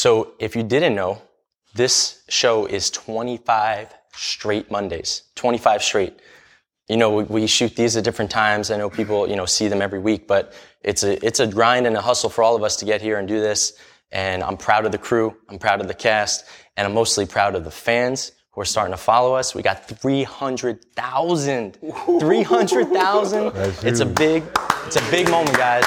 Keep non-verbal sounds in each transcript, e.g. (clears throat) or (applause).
So if you didn't know, this show is 25 straight Mondays. 25 straight. You know, we, we shoot these at different times. I know people, you know, see them every week, but it's a it's a grind and a hustle for all of us to get here and do this. And I'm proud of the crew. I'm proud of the cast, and I'm mostly proud of the fans who are starting to follow us. We got 300,000. (laughs) 300,000. It's a big, it's a big moment, guys.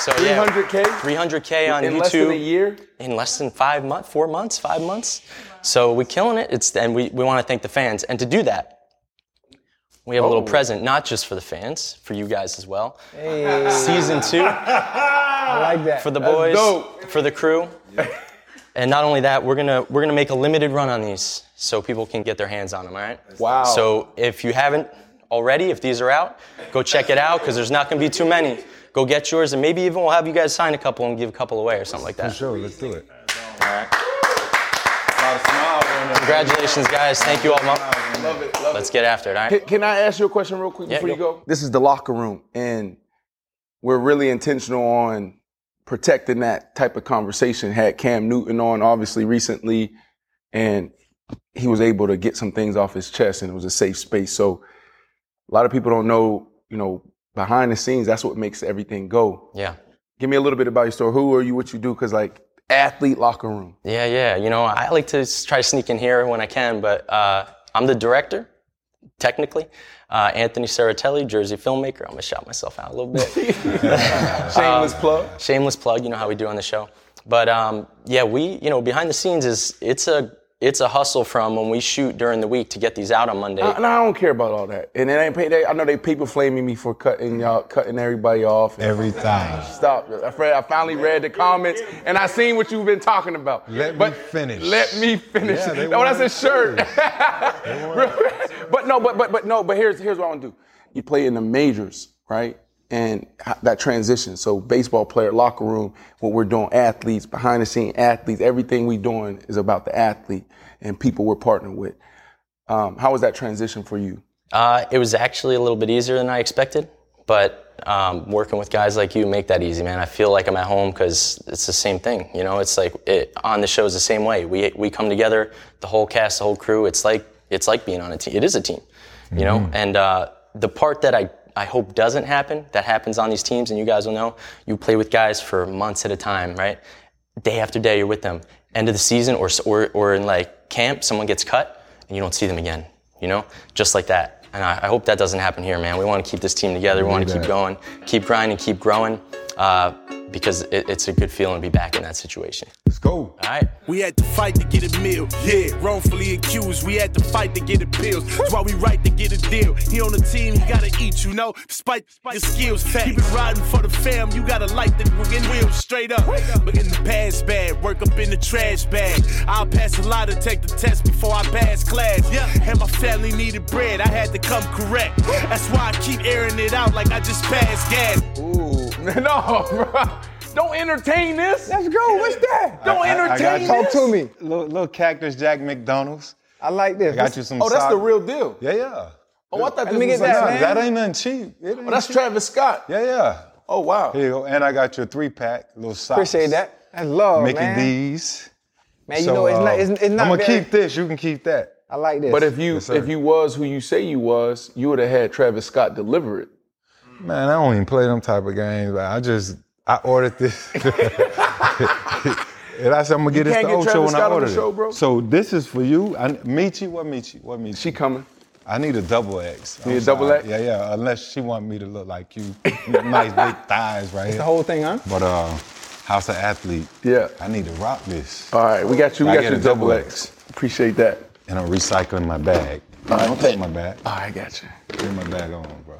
So 300K? 300K on In YouTube less than a year? in less than five months, four months, five months. So we're killing it. It's and we, we want to thank the fans. And to do that, we have a little Oh. present, not just for the fans, for you guys as well. Hey. Season two I like that. for the boys, for the crew. And not only that, we're gonna we're gonna make a limited run on these so people can get their hands on them. All right. Wow. So if you haven't already, if these are out, go check it out because there's not gonna be too many. Go get yours, and maybe even we'll have you guys sign a couple and give a couple away or something like that. Sure, let's do it. Congratulations, guys. Thank you all. Mo- Love it, love Let's get after it, all Can, can I ask you a question real quick Yeah, before you go. go? This is the locker room, and we're really intentional on protecting that type of conversation. Had Cam Newton on, obviously, recently, and he was able to get some things off his chest, and it was a safe space. So, a lot of people don't know, you know, behind the scenes, that's what makes everything go. Yeah. Give me a little bit about your story. Who are you? What you do? Because like athlete locker room. Yeah, yeah. You know, I like to try to sneak in here when I can, but uh, I'm the director, technically. Uh, Anthony Saratelli, Jersey filmmaker. I'm gonna shout myself out a little bit. (laughs) Shameless (laughs) plug. Shameless plug. You know how we do on the show. But um, yeah, we, you know, behind the scenes is it's a it's a hustle from when we shoot during the week to get these out on Monday. And I don't care about all that. And it ain't pay. They, I know they people flaming me for cutting y'all, cutting everybody off. and- Everything. Stop. I I finally read the comments and I seen what you've been talking about. Let me but finish. Let me finish. Yeah, they oh, that's a shirt. (laughs) but no, but but but no, but here's here's what I want to do. You play in the majors, right? And that transition. So baseball player, locker room, what we're doing, athletes, behind the scene athletes, everything we're doing is about the athlete and people we're partnering with. Um, how was that transition for you? Uh, it was actually a little bit easier than I expected, but um, working with guys like you make that easy, man. I feel like I'm at home because it's the same thing. You know, it's like it, on the show is the same way. We we come together, the whole cast, the whole crew. It's like it's like being on a team. It is a team, you know. And uh, the part that I I hope doesn't happen, that happens on these teams, and you guys will know. You play with guys for months at a time, right? Day after day, you're with them. End of the season, or or or in like camp, someone gets cut, and you don't see them again. You know, just like that. And I, I hope that doesn't happen here, man. We want to keep this team together. We want to keep going, keep grinding, keep growing, uh, because it, it's a good feeling to be back in that situation. Let's go. All right. We had to fight to get a meal. Yeah, wrongfully accused. We had to fight to get appeals. That's why we right to get a deal. He on the team, he gotta eat, you know. Despite your skills, keep it riding for the fam. You gotta light the wiggin' wheels straight up. But in the past bad, work up in the trash bag. I'll pass a lot to take the test before I pass class. Yeah, and my family needed bread. I had to come correct. That's why I keep airing it out like I just passed gas. Ooh, (laughs) no, bro. Don't entertain this. Let's go. What's that? Don't I- I got entertain you. Talk this. to me. Little, little cactus Jack McDonald's. I like this. I got you some. Oh, that's sock- the real deal. Yeah, yeah. Oh, I thought this me was get that, like- man. That ain't nothing cheap. It oh, ain't Oh, that's cheap. Travis Scott. Yeah, yeah. Oh wow. Here you go. And I got you a three pack, little socks. Appreciate that. That's love, Mickey man. D's. Man, you know it's not. Uh, it's, it's not. I'm gonna very- keep this. You can keep that. I like this. But if you Yes, if you was who you say you was, you would have had Travis Scott deliver it. Man, I don't even play them type of games. I just I ordered this. (laughs) (laughs) And I said I'm gonna get this can't to get Ocho Travis when I Scott on the ordered show, it. bro? So this is for you. I, Michi, what Michi? What Michi? She coming. I need a double X. need a double sorry. X? Yeah, yeah. Unless she want me to look like you, nice big (laughs) thighs right here. the whole thing, huh? But uh, House of Athlete. Yeah. I need to rock this. All right, we got you. We I got get you a double double X. Appreciate that. And I'm recycling my bag. All right. Don't take my bag. All right, got you. Leave my bag on, bro.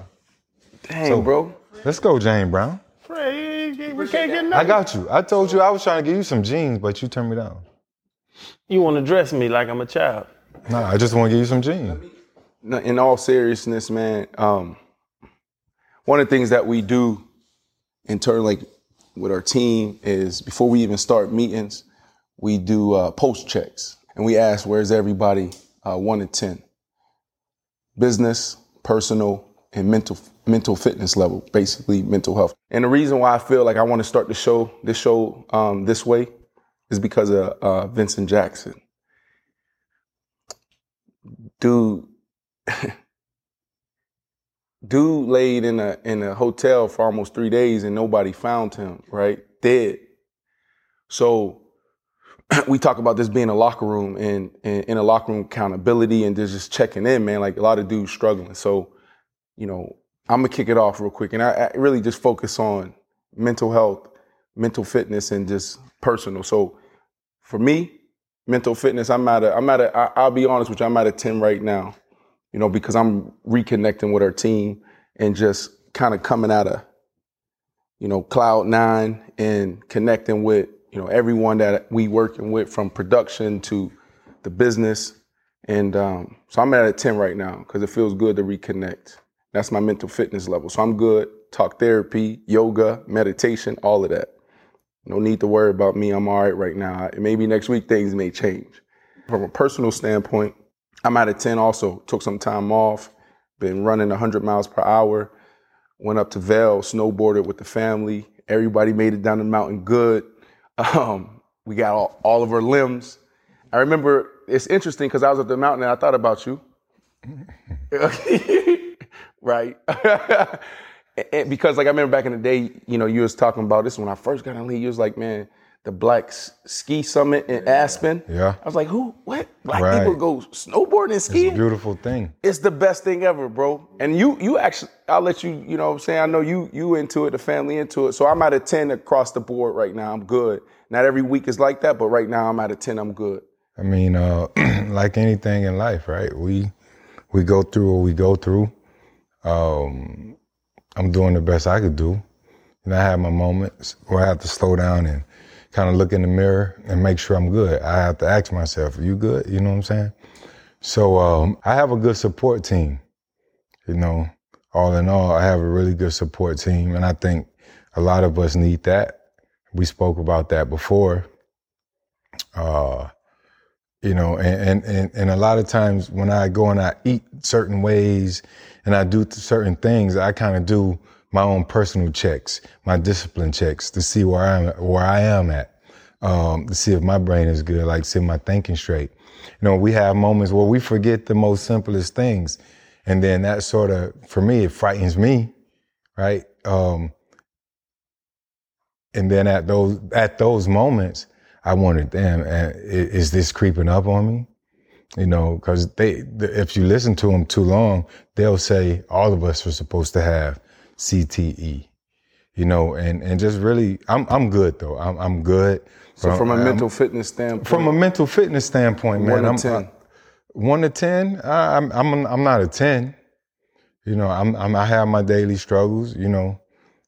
Dang, So- bro. Let's go, Jane Brown. We can't get I got you. I told you I was trying to give you some jeans, but you turned me down. You want to dress me like I'm a child. No, I just want to give you some jeans. No, in all seriousness, man, um, one of the things that we do in turn, like with our team, is before we even start meetings, we do uh, post checks and we ask where's everybody uh, one to ten, business, personal, and mental mental fitness level, basically mental health. And the reason why I feel like I want to start the show this show um, this way is because of uh, Vincent Jackson. Dude, (laughs) dude laid in a in a hotel for almost three days and nobody found him. Right, dead. So (clears throat) we talk about this being a locker room and, in a locker room accountability and just checking in, man. Like a lot of dudes struggling. So, you know, I'm gonna kick it off real quick, and I, I really just focus on mental health, mental fitness, and just personal. So, for me, mental fitness, I'm at a, I'm at a, I'll be honest with you, I'm at a 10 right now. You know, because I'm reconnecting with our team and just kind of coming out of, you know, cloud nine and connecting with you know everyone that we working with from production to the business and um, so i'm at a 10 right now because it feels good to reconnect that's my mental fitness level. So i'm good. Talk therapy yoga meditation all of that. No need to worry about me. I'm all right right now. Maybe next week things may change. From a personal standpoint i'm out of 10 also. Took some time off. Been running 100 miles per hour. Went up to Vail, snowboarded with the family. Everybody made it down the mountain good. (laughs) Um, we got all, all of our limbs. I remember it's interesting because I was at the mountain and I thought about you. (laughs) right. (laughs) and because like I remember back in the day, you know, you was talking about this when I first got on league. You was like, man, the Black Ski Summit in Aspen. Yeah. I was like, who? What? Black Right. people go snowboarding and skiing? It's a beautiful thing. It's the best thing ever, bro. And you you actually I'll let you, you know what I'm saying? I know you you into it, the family into it. So I'm at a 10 across the board right now. I'm good. Not every week is like that, but right now I'm at a 10, I'm good. I mean, uh, (clears throat) like anything in life, right? We we go through what we go through. Um, I'm doing the best I could do, and I have my moments where I have to slow down and kind of look in the mirror and make sure I'm good. I have to ask myself, "Are you good?" You know what I'm saying? So um, I have a good support team. You know, all in all, I have a really good support team, and I think a lot of us need that. We spoke about that before. Uh, you know, and, and, and a lot of times when I go and I eat certain ways and I do certain things, I kind of do my own personal checks, my discipline checks to see where I'm, where I am at, um, to see if my brain is good, like see my thinking straight. You know, we have moments where we forget the most simplest things. And then that sort of, for me, it frightens me, right? Um, and then at those, at those moments, I wondered, damn, uh, i- is this creeping up on me? You know, because they, if you listen to them too long, they'll say all of us are supposed to have CTE. You know, and and just really, I'm I'm good though. I'm I'm good. So from a I'm- mental fitness standpoint, from a mental fitness standpoint, man, I'm 10. I- one to ten. I, I'm I'm I'm not a ten. You know, I'm, I'm I have my daily struggles. You know,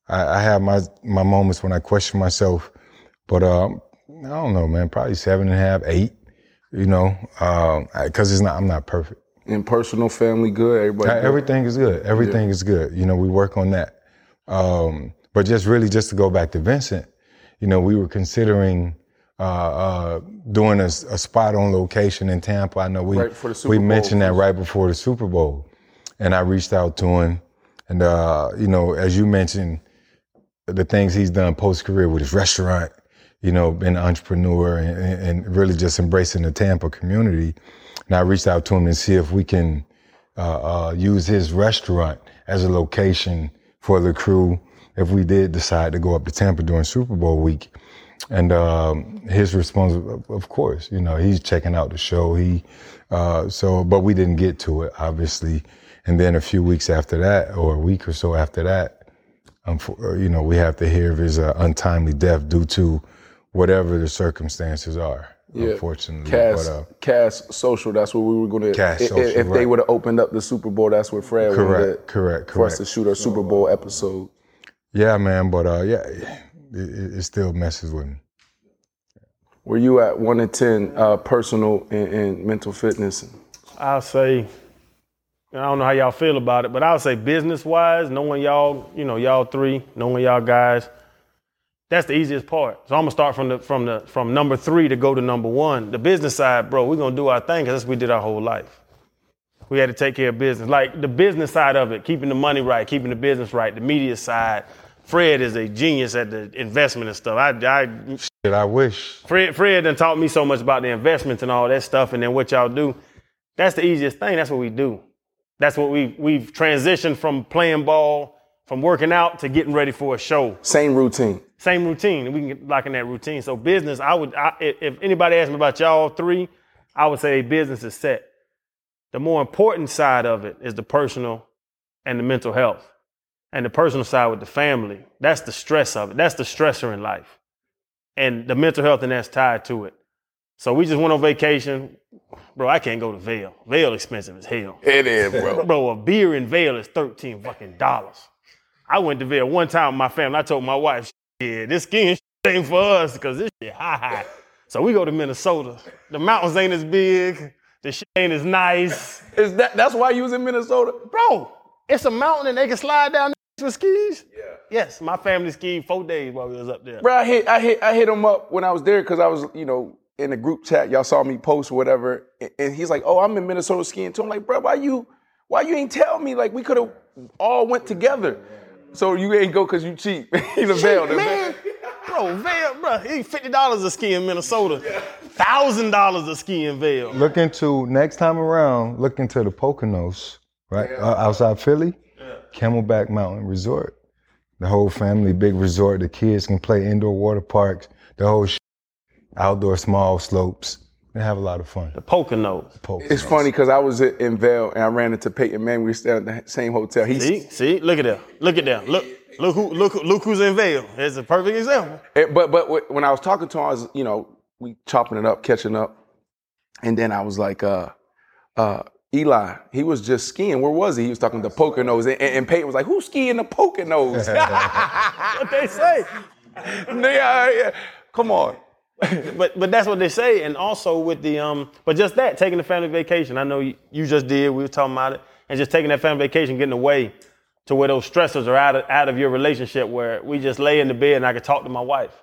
I, I have my my moments when I question myself, but um, I don't know, man. Probably seven and a half, eight. You know, because it's not. I'm not perfect. in personal, family, good, everybody. Good? Everything is good. Everything is good. You know, we work on that. Um, but just really, just to go back to Vincent, you know, we were considering uh, uh, doing a, a spot on location in Tampa. I know we Right before the Super we Bowl. mentioned that right before the Super Bowl, and I reached out to him, and uh, you know, as you mentioned, the things he's done post career with his restaurant, you know, an entrepreneur and, and really just embracing the Tampa community. And I reached out to him to see if we can uh, uh, use his restaurant as a location for the crew if we did decide to go up to Tampa during Super Bowl week. And um, his response, of- course, you know, he's checking out the show. He uh, so, but we didn't get to it, obviously. And then a few weeks after that, or a week or so after that, unfo- uh, you know, we have to hear of his uh, untimely death due to whatever the circumstances are. Unfortunately, Cass, but uh, Cask Social, that's where we were going to. Cass If, Social, if they right. would have opened up the Super Bowl, that's where Fred wanted Correct, to- correct, for us to correct. shoot our Super Bowl episode. yeah, man. But uh, yeah, it, it it still messes with me. Were you at one to ten, uh, personal and, and mental fitness? I'll say, I don't know how y'all feel about it, but I'll say business wise, knowing y'all, you know, y'all three, knowing y'all guys, that's the easiest part. So I'm gonna start from the from the from number three to go to number one. The business side, bro, we're gonna do our thing because that's what we did our whole life. We had to take care of business. Like the business side of it, keeping the money right, keeping the business right, the media side. Fred is a genius at the investment and stuff. I, I Shit, I wish. Fred, Fred done taught me so much about the investments and all that stuff, and then what y'all do. That's the easiest thing. That's what we do. That's what we we've transitioned from playing ball, from working out to getting ready for a show. Same routine. Same routine. and We can get lock in that routine. So business, I would, I, if if anybody asked me about y'all three, I would say business is set. The more important side of it is the personal and the mental health, and the personal side with the family. That's the stress of it. That's the stressor in life, and the mental health and that's tied to it. So we just went on vacation, bro. I can't go to Vail. Vail expensive as hell. It is, bro. (laughs) Bro, a beer in Vail is thirteen fucking dollars. I went to Vail one time with my family. I told my wife, "Yeah, this skiing ain't for us because this shit high high." So we go to Minnesota. The mountains ain't as big. The shit ain't as nice, Is that that's why you was in Minnesota? bro. It's a mountain and they can slide down with skis. Yeah. Yes, my family skied four days while we was up there. Bro, I hit I hit I hit him up when I was there because I was, you know, in the group chat. Y'all saw me post or whatever. and- And he's like, Oh, I'm in Minnesota skiing too. I'm like, bro, why you why you ain't tell me? Like we could have all went together. So you ain't go because you cheap. he's a veil. man, bro, Vail, bro, he fifty dollars a ski in Minnesota, thousand dollars a ski in Vail. Look into next time around. Look into the Poconos, right uh, outside Philly, Camelback Mountain Resort. The whole family, big resort. The kids can play indoor water parks. The whole sh- outdoor small slopes. They have a lot of fun. The Poconos. Poconos. It's funny because I was in Vail and I ran into Peyton Manning. We were staying at the same hotel. He's See, see, look at that. Look at that. Look, look who, look, look who's in Vail. It's a perfect example. Eh, but but when I was talking to him, I was you know we chopping it up, catching up, and then I was like, uh, uh, Eli, he was just skiing. Where was he? He was talking to Poconos, and, and Peyton was like, "Who's skiing the Poconos?" (laughs) What they say. (laughs) yeah, yeah. Come on. (laughs) But but that's what they say. And also with the um, but just that taking the family vacation. I know you, you just did. We were talking about it, and just taking that family vacation, getting away to where those stressors are out of out of your relationship, where we just lay in the bed and I could talk to my wife,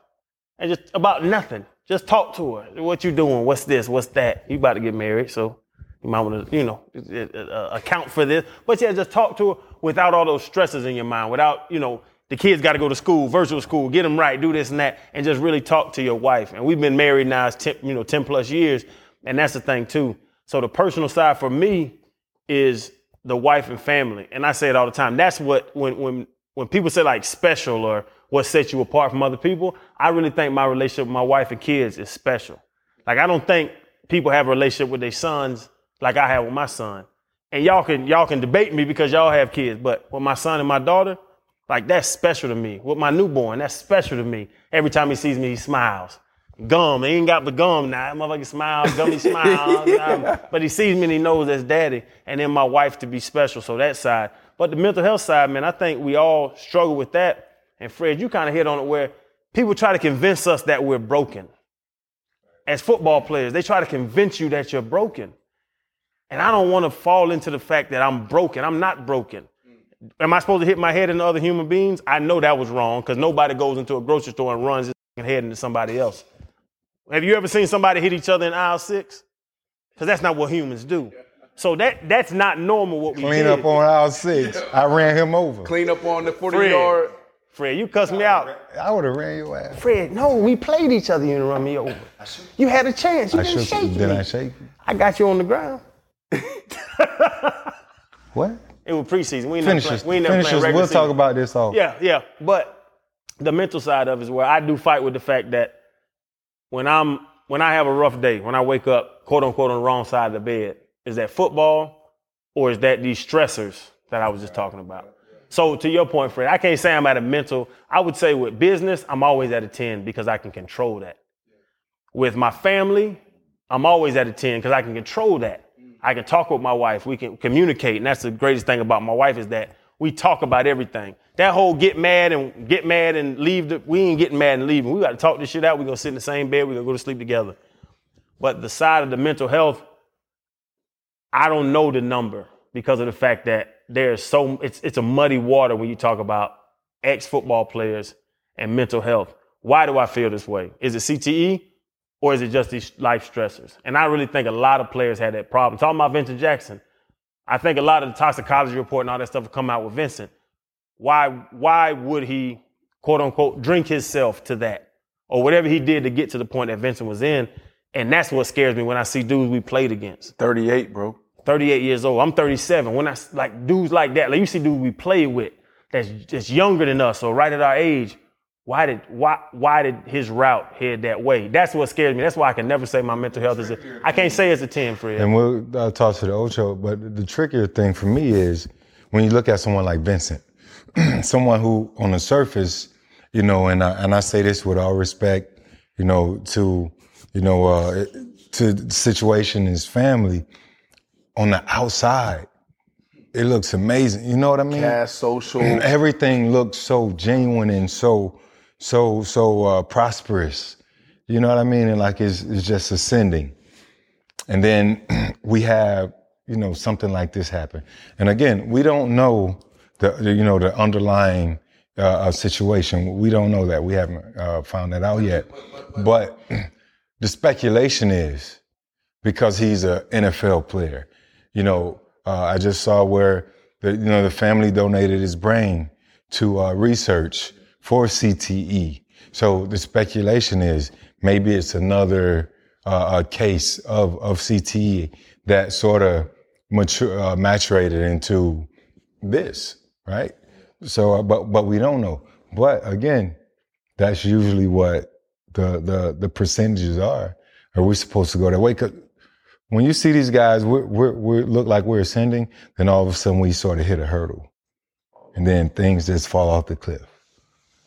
and just about nothing. Just talk to her. What you doing? What's this? What's that? You about to get married, so you might want to, you know, uh, account for this. But yeah, just talk to her without all those stresses in your mind, without, you know, the kids got to go to school, virtual school, get them right, do this and that, and just really talk to your wife. And we've been married now, it's 10, you know, 10 plus years, and that's the thing too. So the personal side for me is the wife and family. And I say it all the time. That's what, when, when, when people say like special or what sets you apart from other people, I really think my relationship with my wife and kids is special. Like, I don't think people have a relationship with their sons like I have with my son. And y'all can y'all can debate me because y'all have kids, but with my son and my daughter, like that's special to me. With my newborn, that's special to me. Every time he sees me, he smiles. Gum, he ain't got the gum now. That motherfucker smiles, gummy (laughs) smiles. Um, but he sees me and he knows that's daddy. And then my wife to be special, so that side. But the mental health side, man, I think we all struggle with that. And Fred, you kind of hit on it where people try to convince us that we're broken. As football players, they try to convince you that you're broken. And I don't want to fall into the fact that I'm broken. I'm not broken. Am I supposed to hit my head into other human beings? I know that was wrong because nobody goes into a grocery store and runs his head into somebody else. Have you ever seen somebody hit each other in aisle six? Because that's not what humans do. So that that's not normal what we do. Clean did. up on aisle six. I ran him over. Clean up on the 40 Fred. yard. Fred, you cussed me out. I would have ran your ass. Fred, no, we played each other. You didn't run me over. You had a chance. You I didn't shook shake you. Did me. I shake you? I got you on the ground. What? It was preseason. We ain't Finish never this. play, we ain't never Finish playing this. regular We'll talk about this all. Yeah, yeah. But the mental side of it is where I do fight with the fact that when I'm when I have a rough day, when I wake up, quote unquote, on the wrong side of the bed, is that football or is that these stressors that I was just talking about? So to your point, Fred, I can't say I'm at a mental. I would say with business, I'm always at a 10 because I can control that. With my family, I'm always at a 10 because I can control that. I can talk with my wife. We can communicate. And that's the greatest thing about my wife is that we talk about everything. That whole get mad and get mad and leave, the, we ain't getting mad and leaving. We got to talk this shit out. We're going to sit in the same bed. We're going to go to sleep together. But the side of the mental health, I don't know the number because of the fact that there's so, it's, it's a muddy water when you talk about ex football players and mental health. Why do I feel this way? Is it CTE? Or is it just these life stressors? And I really think a lot of players had that problem. Talking about Vincent Jackson, I think a lot of the toxicology report and all that stuff will come out with Vincent. Why, why would he, quote unquote, drink himself to that? or whatever he did to get to the point that Vincent was in. And that's what scares me when I see dudes we played against. 38, bro. 38 years old. I'm 37. When I like dudes like that, like you see dudes we play with that's just younger than us or right at our age. Why did why why did his route head that way? That's what scares me. That's why I can never say my mental health is a. I can't say it's a 10, Fred. And we'll uh, talk to the Ocho, but the trickier thing for me is when you look at someone like Vincent, (clears throat) someone who on the surface, you know, and I, and I say this with all respect, you know, to you know, uh, to the situation his family, on the outside, it looks amazing. You know what I mean? Cask, social. Everything looks so genuine and so, so, so uh, prosperous. You know what I mean? And like it's, it's just ascending. And then (clears throat) we have, you know, something like this happen. And again, we don't know the, you know, the underlying uh, uh, situation. We don't know that. We haven't uh, found that out yet. But (clears throat) the speculation is because he's an NFL player you know, uh, I just saw where the, you know, the family donated his brain to uh, research for CTE. So the speculation is maybe it's another uh, case of, of CTE that sort of mature, uh, maturated into this, right? So, uh, but, but we don't know. But again, that's usually what the, the, the percentages are. Are we supposed to go that way? Cause when you see these guys, we we look like we're ascending, then all of a sudden we sort of hit a hurdle, and then things just fall off the cliff.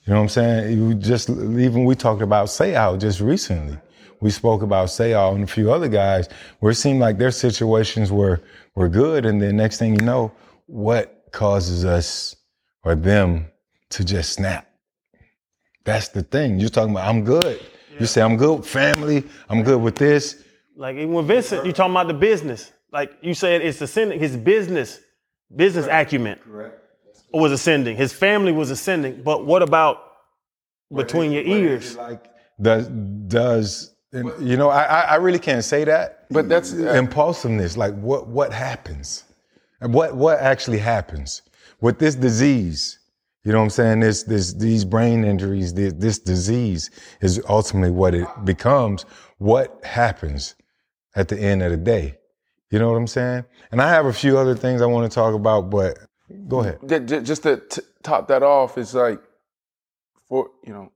You know what I'm saying? You just even we talked about Seau just recently. We spoke about Seau and a few other guys where it seemed like their situations were were good, and then next thing you know, what causes us or them to just snap? That's the thing. You're talking about I'm good. Yeah. You say I'm good, family. I'm good with this like even with Vincent, you talking about the business. Like you said, it's ascending. His business, business Correct. acumen, Correct. Was ascending. His family was ascending. But what about between your ears? Like does does you know? I I really can't say that. But that's uh, impulsiveness. Like what what happens? And what what actually happens with this disease? You know what I'm saying? This, this, these brain injuries, this, this disease is ultimately what it becomes. What happens at the end of the day. You know what I'm saying? And I have a few other things I want to talk about, but go ahead. Just to t- top that off, it's like, for you know,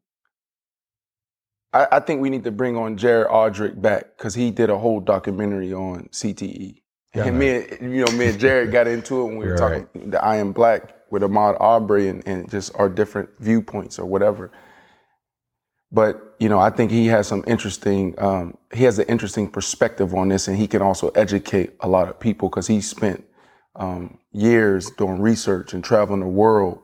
I, I think we need to bring on Jared Odrick back because he did a whole documentary on CTE. Yeah, and me, and, you know, me and Jared got into it when we were talking the I Am Black with Ahmaud Arbery and, and just our different viewpoints or whatever. But you know, I think he has some interesting. Um, he has an interesting perspective on this, and he can also educate a lot of people because he spent um, years doing research and traveling the world.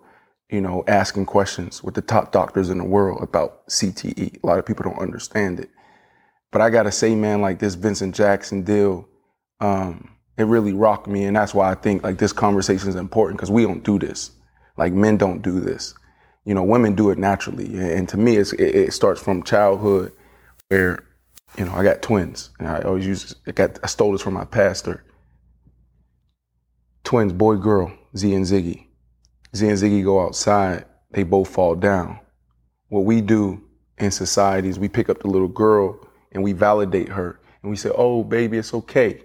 You know, asking questions with the top doctors in the world about CTE. A lot of people don't understand it, but I gotta say, man, like this Vincent Jackson deal, um, it really rocked me, and that's why I think like this conversation is important because we don't do this. Like men don't do this you know, women do it naturally. And to me, it, it, starts from childhood where, you know, I got twins. And I always use, I, got, I stole this from my pastor. Twins, boy, girl, Z and Ziggy. Z and Ziggy go outside, they both fall down. What we do in society is we pick up the little girl and we validate her. And we say, oh, baby, it's okay.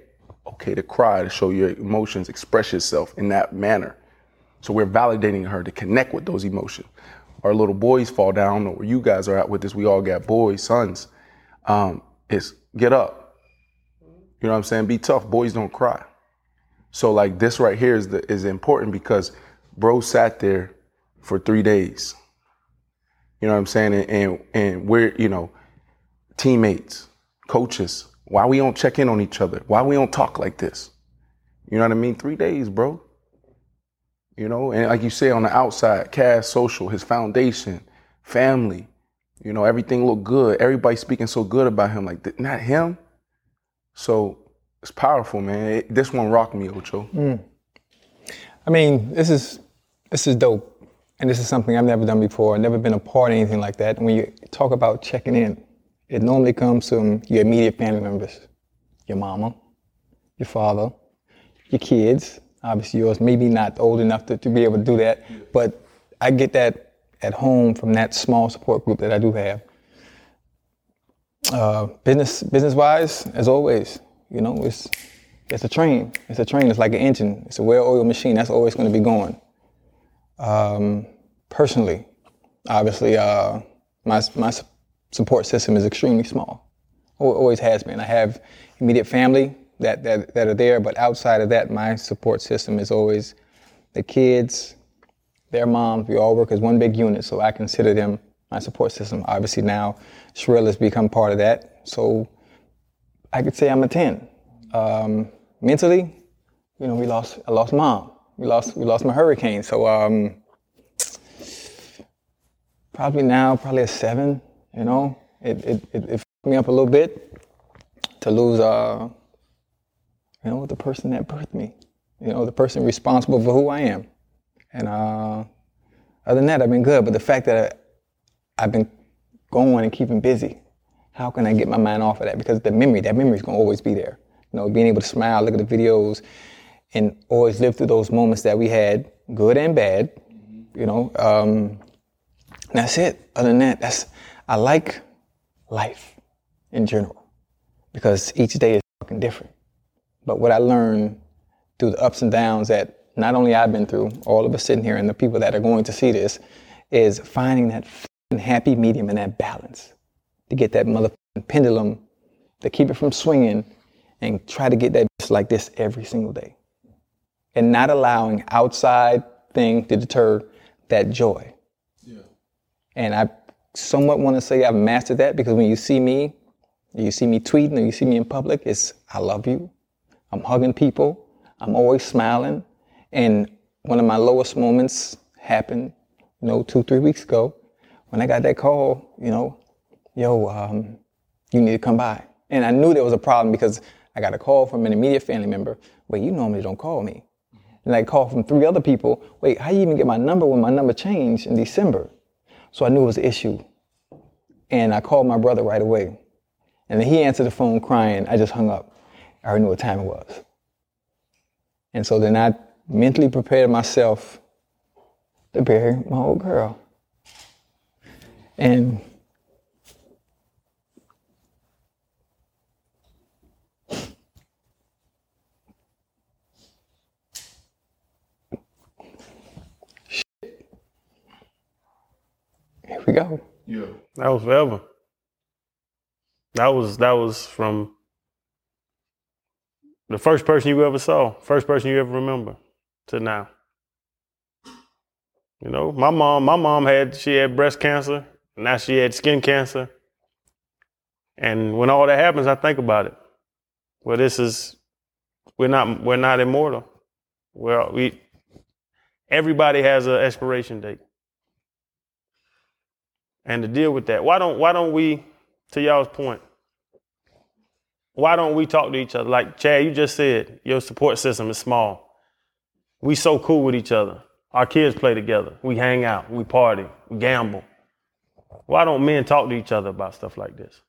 Okay to cry, to show your emotions, express yourself in that manner. So we're validating her to connect with those emotions. Our little boys fall down, or you guys are out with this. We all got boys, sons. Um, it's get up. You know what I'm saying? Be tough. Boys don't cry. So like this right here is the, is important because bro sat there for three days. You know what I'm saying? And, and, and we're, you know, teammates, coaches. Why we don't check in on each other? Why we don't talk like this? You know what I mean? Three days, bro. You know, and like you say on the outside, cask social, his foundation, family, you know, everything looked good. Everybody speaking so good about him, like not him. So it's powerful, man. It, this one rocked me, Ocho. Mm. I mean, this is this is dope, and this is something I've never done before. I've never been a part of anything like that. And when you talk about checking in, it normally comes from your immediate family members, your mama, your father, your kids, obviously yours maybe not old enough to, to be able to do that, but I get that at home from that small support group that I do have. Uh, business business wise, as always, you know, it's it's a train. It's a train. It's like an engine. It's a well-oiled machine. That's always going to be going. Um, personally, obviously, uh, my my support system is extremely small. Always has been. I have immediate family that, that that are there, but outside of that, my support system is always the kids, their moms. We all work as one big unit, so I consider them my support system. Obviously, now Shril has become part of that, so I could say I'm a ten. Um, mentally, you know, we lost. I lost mom. We lost. We lost my hurricane. So um, probably now, probably a seven. You know, it it it, it me up a little bit to lose. Uh, you know, the person that birthed me. You know, the person responsible for who I am. And uh, other than that, I've been good. But the fact that I've been going and keeping busy, how can I get my mind off of that? Because the memory, that memory is gonna always be there. You know, being able to smile, look at the videos, and always live through those moments that we had, good and bad. You know, um, that's it. Other than that, that's I like life in general because each day is fucking different. But what I learned through the ups and downs that not only I've been through, all of us sitting here, and the people that are going to see this, is finding that happy medium and that balance to get that motherfucking pendulum to keep it from swinging and try to get that bitch like this every single day. And not allowing outside thing to deter that joy. Yeah. And I somewhat want to say I've mastered that because when you see me, you see me tweeting or you see me in public, it's I love you. I'm hugging people. I'm always smiling. And one of my lowest moments happened, you know, two, three weeks ago when I got that call, you know, yo, um, you need to come by. And I knew there was a problem because I got a call from an immediate family member. Wait, you normally don't call me. And I called from three other people. Wait, how do you even get my number when my number changed in December? So I knew it was an issue. And I called my brother right away. And then he answered the phone crying. I just hung up. I already knew what time it was. And so then I mentally prepared myself to bury my old girl. And here we go. That was forever. That was that was from the first person you ever saw, first person you ever remember, to now. You know, my mom, my mom had she had breast cancer, now she had skin cancer. And when all that happens, I think about it. Well, this is we're not we're not immortal. Well, we everybody has an expiration date. And to deal with that, why don't why don't we, to y'all's point, why don't we talk to each other? Like Chad, you just said, your support system is small. We so cool with each other. Our kids play together. We hang out. We party. We gamble. Why don't men talk to each other about stuff like this?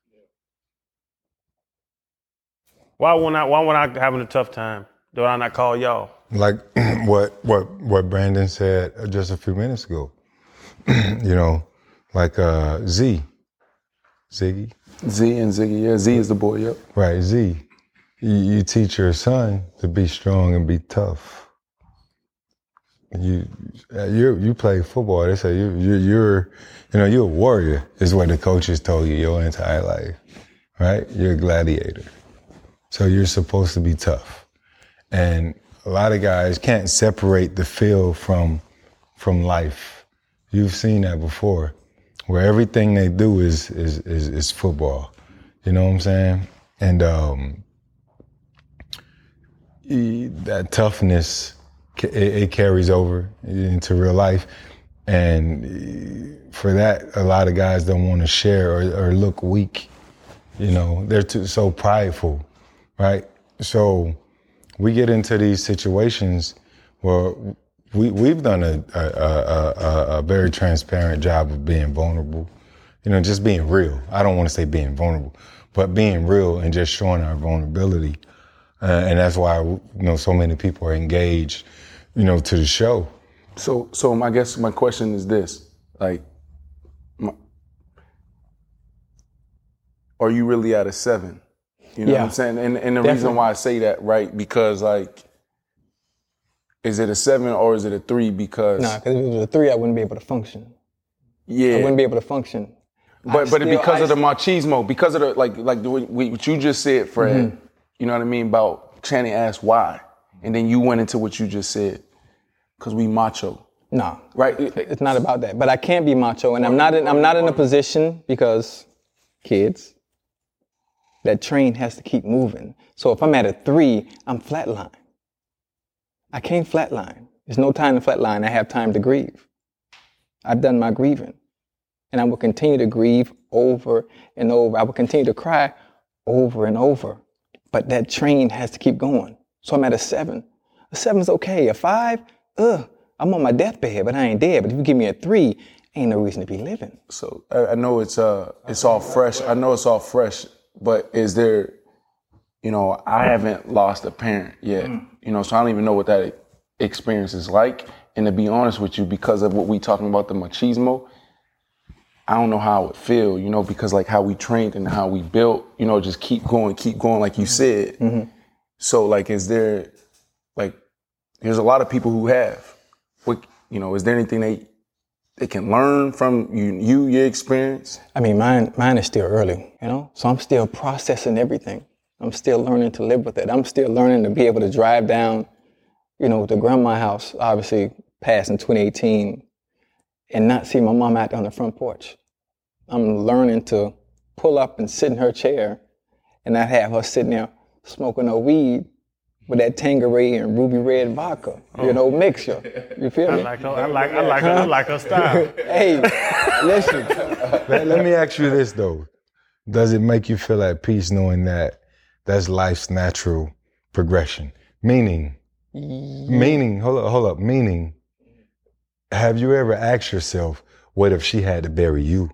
Why when I why when I having a tough time? Do I not call y'all? like (clears throat) what what what Brandon said just a few minutes ago. (clears throat) you know, like uh, Z, Ziggy, Z and Ziggy, yeah, Z is the boy, yep. right? Z, you, you teach your son to be strong and be tough. You uh, you you play football. They say you you you're you know you're a warrior. Is what the coaches told you your entire life, right? You're a gladiator. So you're supposed to be tough. And a lot of guys can't separate the field from from life. You've seen that before, where everything they do is is is, is football. You know what I'm saying? And um, that toughness it, it carries over into real life, and for that, a lot of guys don't want to share or, or look weak. You know, they're too so prideful, right? So we get into these situations where we we've done a a, a, a, a very transparent job of being vulnerable. You know, just being real. I don't want to say being vulnerable, but being real and just showing our vulnerability. Uh, and that's why you know so many people are engaged. You know, to the show. So, so my guess, my question is this: like, my, are you really at a seven? You know what I'm saying? And and the Definitely. reason why I say that, right? Because like, is it a seven or is it a three? Because Nah, because if it was a three, I wouldn't be able to function. Yeah, I wouldn't be able to function. but I but still- because I of the machismo, because of the like like the, what you just said, Fred. Mm-hmm. You know what I mean about Channing asked why, and then you went into what you just said, because we macho, No, right? it's not about that. But I can't be macho, and I'm not. In, I'm not in a position because kids. That train has to keep moving. So if I'm at a three, I'm flatline. I can't flatline. There's no time to flatline. I have time to grieve. I've done my grieving, and I will continue to grieve over and over. I will continue to cry over and over. But that train has to keep going. So I'm at a seven. A seven's okay. A five, ugh, I'm on my deathbed, but I ain't dead. But if you give me a three, ain't no reason to be living. So I, know it's uh it's all fresh. I know it's all fresh, but is there, you know, I haven't lost a parent yet. Mm. You know, so I don't even know what that experience is like. And to be honest with you, because of what we talking about the machismo, I don't know how it would feel. You know, because like how we trained and how we built. You know, just keep going, keep going, like you mm-hmm. said. Mm-hmm. So like, is there like, there's a lot of people who have. What you know, is there anything they they can learn from you, you your experience? I mean, mine, mine is still early, you know? So I'm still processing everything. I'm still learning to live with it. I'm still learning to be able to drive down, you know, to grandma house, obviously passed in 2018, and not see my mom out there on the front porch. I'm learning to pull up and sit in her chair and not have her sitting there smoking her weed with that Tanqueray and ruby red vodka, you oh. know, mixture. You feel I me? like her. I like. I like her. I like her style. (laughs) Hey, listen. Let, let me ask you this though: Does it make you feel at peace knowing that that's life's natural progression? Meaning, meaning, hold up, hold up. Meaning, have you ever asked yourself, what if she had to bury you?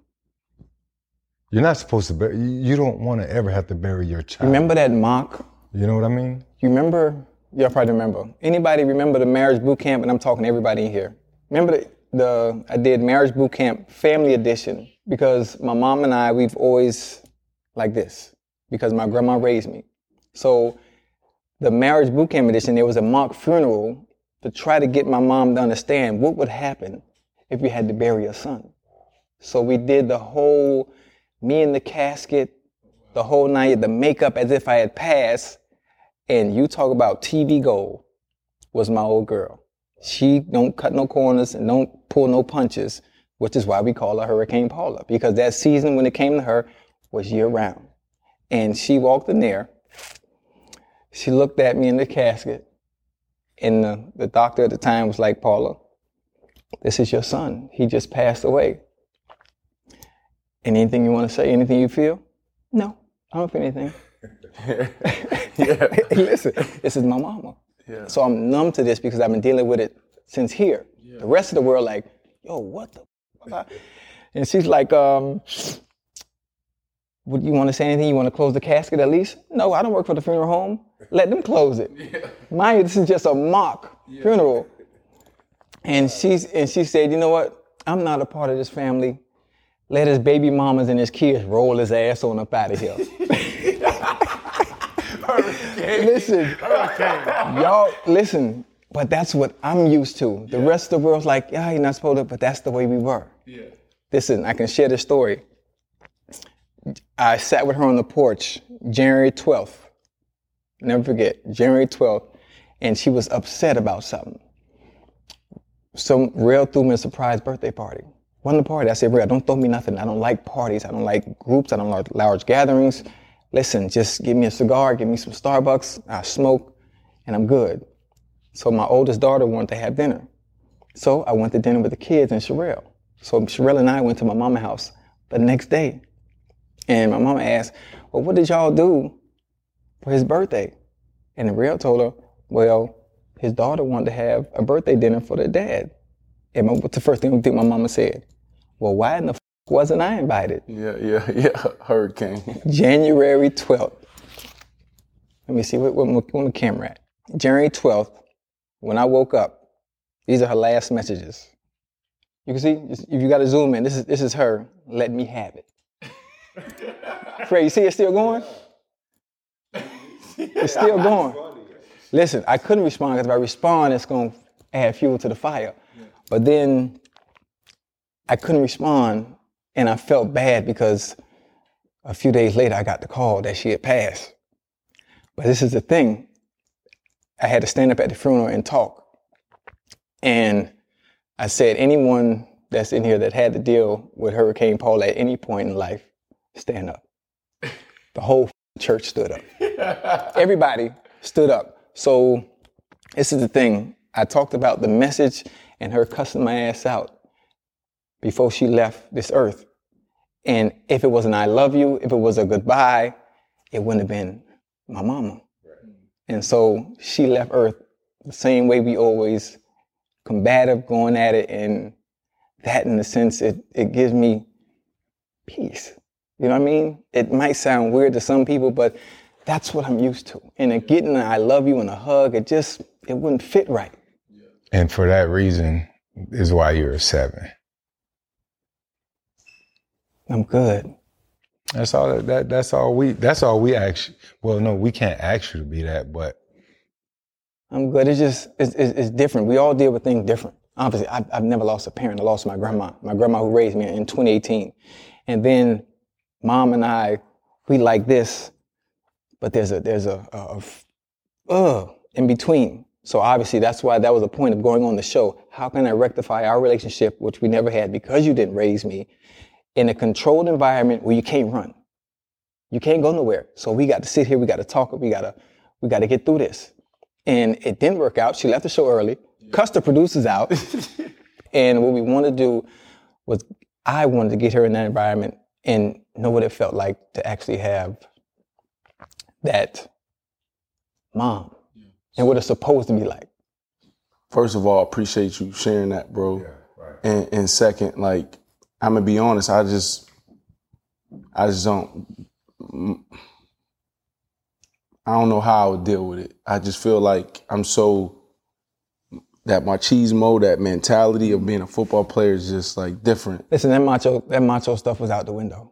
You're not supposed to bury. you- You don't want to ever have to bury your child. Remember that mock You know what I mean? You remember? Y'all probably remember. Anybody remember the marriage boot camp? And I'm talking to everybody in here. Remember the, the I did marriage boot camp family edition because my mom and I we've always like this because my grandma raised me. So the marriage boot camp edition there was a mock funeral to try to get my mom to understand what would happen if you had to bury a son. So we did the whole me in the casket, the whole night, the makeup as if I had passed. And you talk about TV gold was my old girl. She don't cut no corners and don't pull no punches, which is why we call her Hurricane Paula, because that season when it came to her was year round. And she walked in there. She looked at me in the casket, and the, the doctor at the time was like, Paula, this is your son. He just passed away. Anything you want to say? Anything you feel? No, I don't feel anything. (laughs) (laughs) Listen, this is my mama. So I'm numb to this because I've been dealing with it since here. The rest of the world, like, yo, what the? And she's like, um, would you want to say anything? You want to close the casket at least? No, I don't work for the funeral home. Let them close it. (laughs) Mind you, this is just a mock funeral. (laughs) And she's and she said, you know what? I'm not a part of this family. Let his baby mamas and his kids roll his ass on up out of here. (laughs) listen, y'all, listen. But that's what I'm used to. The rest of the world's like, yeah, you're not supposed to, but that's the way we were. Yeah. Listen, I can share this story. I sat with her on the porch January 12th. Never forget, January 12th, and she was upset about something. Some Rail threw me a surprise birthday party. Wasn't a party. I said, Rail, don't throw me nothing. I don't like parties. I don't like groups. I don't like large gatherings. Listen, just give me a cigar, give me some Starbucks. I smoke, and I'm good. So my oldest daughter wanted to have dinner. So I went to dinner with the kids and Sharelle. So Sharelle and I went to my mama's house the next day. And my mom asked, Well, what did y'all do for his birthday? And the real told her, Well, his daughter wanted to have a birthday dinner for their dad. And my, what's the first thing my mama said? Well, why in the f- wasn't I invited? Yeah, yeah, (laughs) yeah. Hurricane. January 12th. Let me see, what, what, what, what the camera at? January 12th, when I woke up, these are her last messages. You can see, if you got to zoom in, this is, this is her, let me have it. Fred, you see it's still (laughs) going? It's still going. Listen, I couldn't respond because if I respond, it's going to add fuel to the fire. But then I couldn't respond, and I felt bad because a few days later I got the call that she had passed. But this is the thing I had to stand up at the funeral and talk. And I said, anyone that's in here that had to deal with Hurricane Paul at any point in life, stand up. The whole (laughs) church stood up. Everybody stood up. So this is the thing. I talked about the message and her cussing my ass out before she left this earth. And if it wasn't I love you, if it was a goodbye, it wouldn't have been my mama. And so she left earth the same way we always combative going at it. And that in a sense, it, it gives me peace. You know what I mean? It might sound weird to some people, but that's what I'm used to. And it getting an I love you and a hug, it just, it wouldn't fit right. And for that reason is why you're a seven. I'm good. That's all that, that that's all we that's all we actually well no we can't ask you to be that but I'm good. It's just, it's, it's, it's different. We all deal with things different. Obviously, I've, I've never lost a parent. I lost my grandma, my grandma who raised me in 2018. And then mom and I, we like this, but there's a, there's a uh, in between. So obviously that's why that was the point of going on the show. How can I rectify our relationship, which we never had because you didn't raise me, in a controlled environment where you can't run? You can't go nowhere. So we got to sit here, we got to talk, we got to, we got to get through this. And it didn't work out. She left the show early, cussed the producers out. (laughs) and what we wanted to do was, I wanted to get her in that environment and know what it felt like to actually have that mom and what it's supposed to be like. First of all, appreciate you sharing that, bro. And, and second, like I'm gonna be honest, I just, I just don't, I don't know how I would deal with it. I just feel like I'm so that machismo, that mentality of being a football player is just like different. Listen, that macho, that macho stuff was out the window.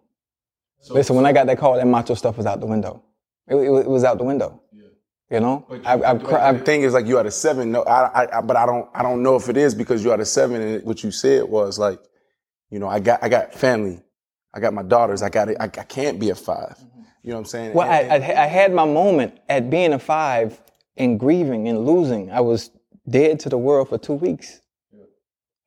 So, Listen, when I got that call, that macho stuff was out the window. It, it, it was out the window. Yeah. You know, I've, I've, I've thing is like you had a seven. No, I, I, I, but I don't, I don't know if it is because you had a seven. And what you said was like, you know, I got, I got family, I got my daughters. I got it. I, I can't be a five. You know what I'm saying? Well, I, And- I, I had my moment at being a five and grieving and losing. I was dead to the world for two weeks.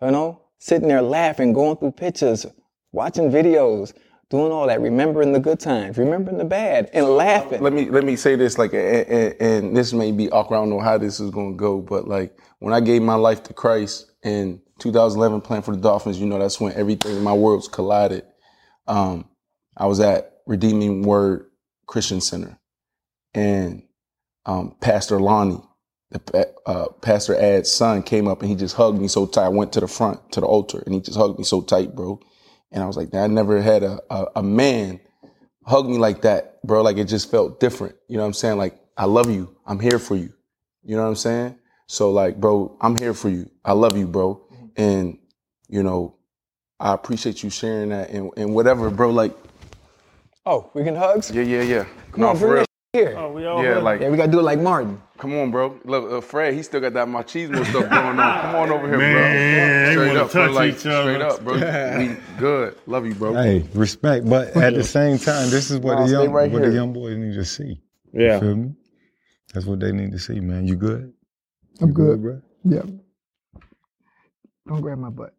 You know, sitting there laughing, going through pictures, watching videos, doing all that, remembering the good times, remembering the bad, and laughing. let me let me say this like and, and, and this may be awkward. I don't know how this is gonna go, but like when I gave my life to Christ in 2011, playing for the Dolphins, you know that's when everything in my worlds collided. Um, I was at Redeeming Word Christian Center, and um, Pastor Lonnie, the uh, Pastor Ad's son, came up and he just hugged me so tight. I went to the front to the altar and he just hugged me so tight, bro. And I was like, I never had a, a, a man hug me like that, bro. Like it just felt different. You know what I'm saying? Like, I love you. I'm here for you. You know what I'm saying? So like, bro, I'm here for you. I love you, bro. And, you know, I appreciate you sharing that and, and whatever, bro. Like, oh, we can hugs? yeah, yeah, yeah. Come on, bring that here. Oh, we all Yeah, good? like, Yeah, we gotta do it like Martin. come on, bro. Look, uh, Fred, he still got that machismo stuff going on. (laughs) Come on over here, Man, bro. Straight wanna up, bro. Like, each other. straight up, bro. we (laughs) good. Love you, bro. hey respect but at the same time this is what Nah, the young right what the young boys need to see yeah. you feel me that's what they need to see man you good I'm You good bro Yeah. Don't grab my butt.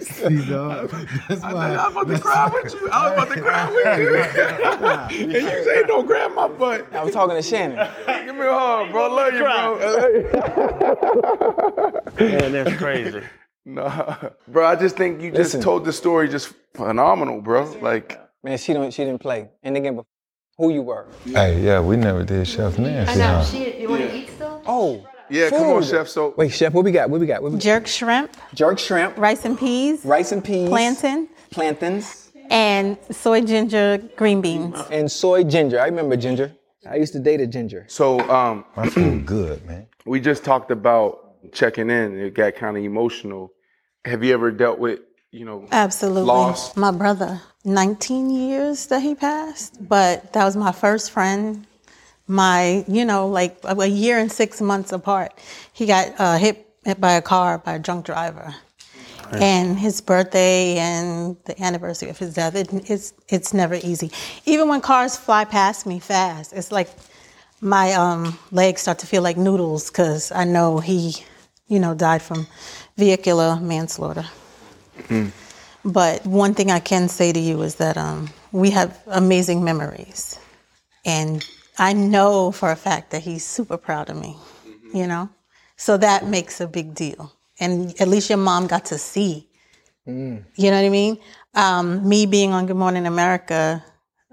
See (laughs) dog (laughs) that's why I'm about to cry with you. I was about to cry with you. (laughs) and you say don't grab my butt. I was talking to Shannon. Give me a hug, bro. Love you, bro. Man, that's crazy. nah, bro. I just think you just Listen. told the story just phenomenal, bro. Like, Man, she don't she didn't play. And again, who you were. hey yeah we never did chef I nancy know. huh? She, you want to eat still? Oh. Yeah, come on, chef. So, Wait, Chef, what we got? What we got? What we got? jerk shrimp, Jerk shrimp, rice and peas, rice and peas, plantain, plantains, and soy ginger green beans. and soy ginger. I remember ginger. I used to date a ginger. so um, (clears throat) my food good man we just talked about checking in. It got kind of emotional. Have you ever dealt with, you know, Absolutely. Loss. My brother 19 years that he passed, but that was my first friend. My, you know, like a year and six months apart, he got uh, hit, hit by a car by a drunk driver. And his birthday and the anniversary of his death, it, it's, it's never easy. Even when cars fly past me fast, it's like my um, legs start to feel like noodles because I know he, you know, died from vehicular manslaughter. But one thing I can say to you is that um, we have amazing memories. And I know for a fact that he's super proud of me, you know? So that makes a big deal. And at least your mom got to see. You know what I mean? Um, me being on Good Morning America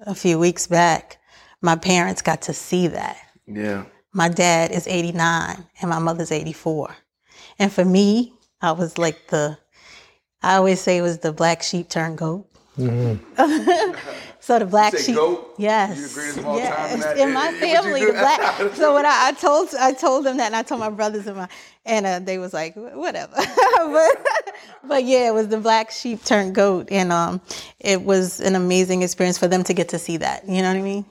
a few weeks back, my parents got to see that. Yeah. My dad is 89 and my mother's 84. And for me, I was like the, I always say it was the black sheep turned goat. So the black sheep, goat? yes, You the greatest all yes. in in my family, the (laughs) black. So when I, I told, I told them that, and I told my brothers and my, and uh, they was like, whatever. (laughs) but, but yeah, it was the black sheep turned goat, and um, it was an amazing experience for them to get to see that. You know what I mean?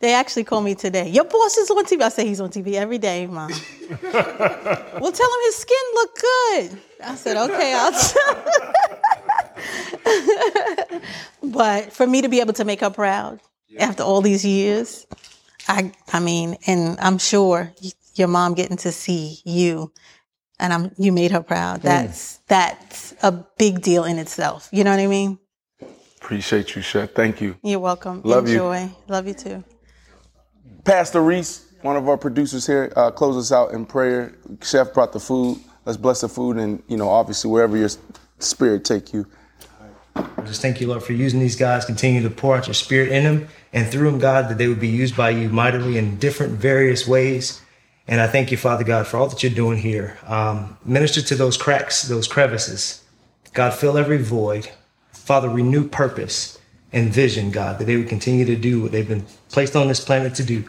They actually called me today. Your boss is on TV. I say he's on TV every day, mom. (laughs) well, tell him his skin look good. I said, okay, I'll tell. (laughs) but for me to be able to make her proud after all these years, I, I mean, and I'm sure your mom getting to see you, and I'm, you made her proud. That's that's a big deal in itself. You know what I mean? Appreciate you, Chef. Thank you. You're welcome. Love you. Enjoy. Love you too. Pastor Reese, one of our producers here, uh, close us out in prayer. Chef brought the food. Let's bless the food, and you know, obviously, wherever your spirit take you. I just thank you, Lord, for using these guys. Continue to pour out your spirit in them and through them, God, that they would be used by you mightily in different, various ways. And I thank you, Father God, for all that you're doing here. Um, minister to those cracks, those crevices. God, fill every void. Father, renew purpose and vision, God, that they would continue to do what they've been placed on this planet to do.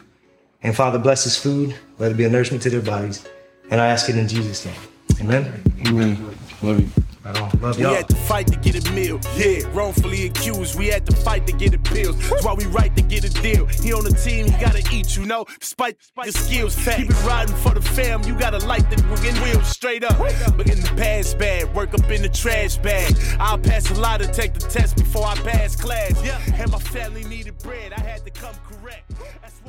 And Father, bless this food. Let it be a nourishment to their bodies. And I ask it in Jesus' name. Amen. Amen. Love you. I love We y'all. had to fight to get a meal. Yeah, wrongfully accused. We had to fight to get appeals. That's why we right to get a deal. He on the team, he gotta eat, you know. Despite your skills, fat. keep it riding for the fam. You gotta light the wing wheels straight up. But in the past bag, work up in the trash bag. I'll pass a lot to take the test before I pass class. Yeah, and my family needed bread. I had to come correct. That's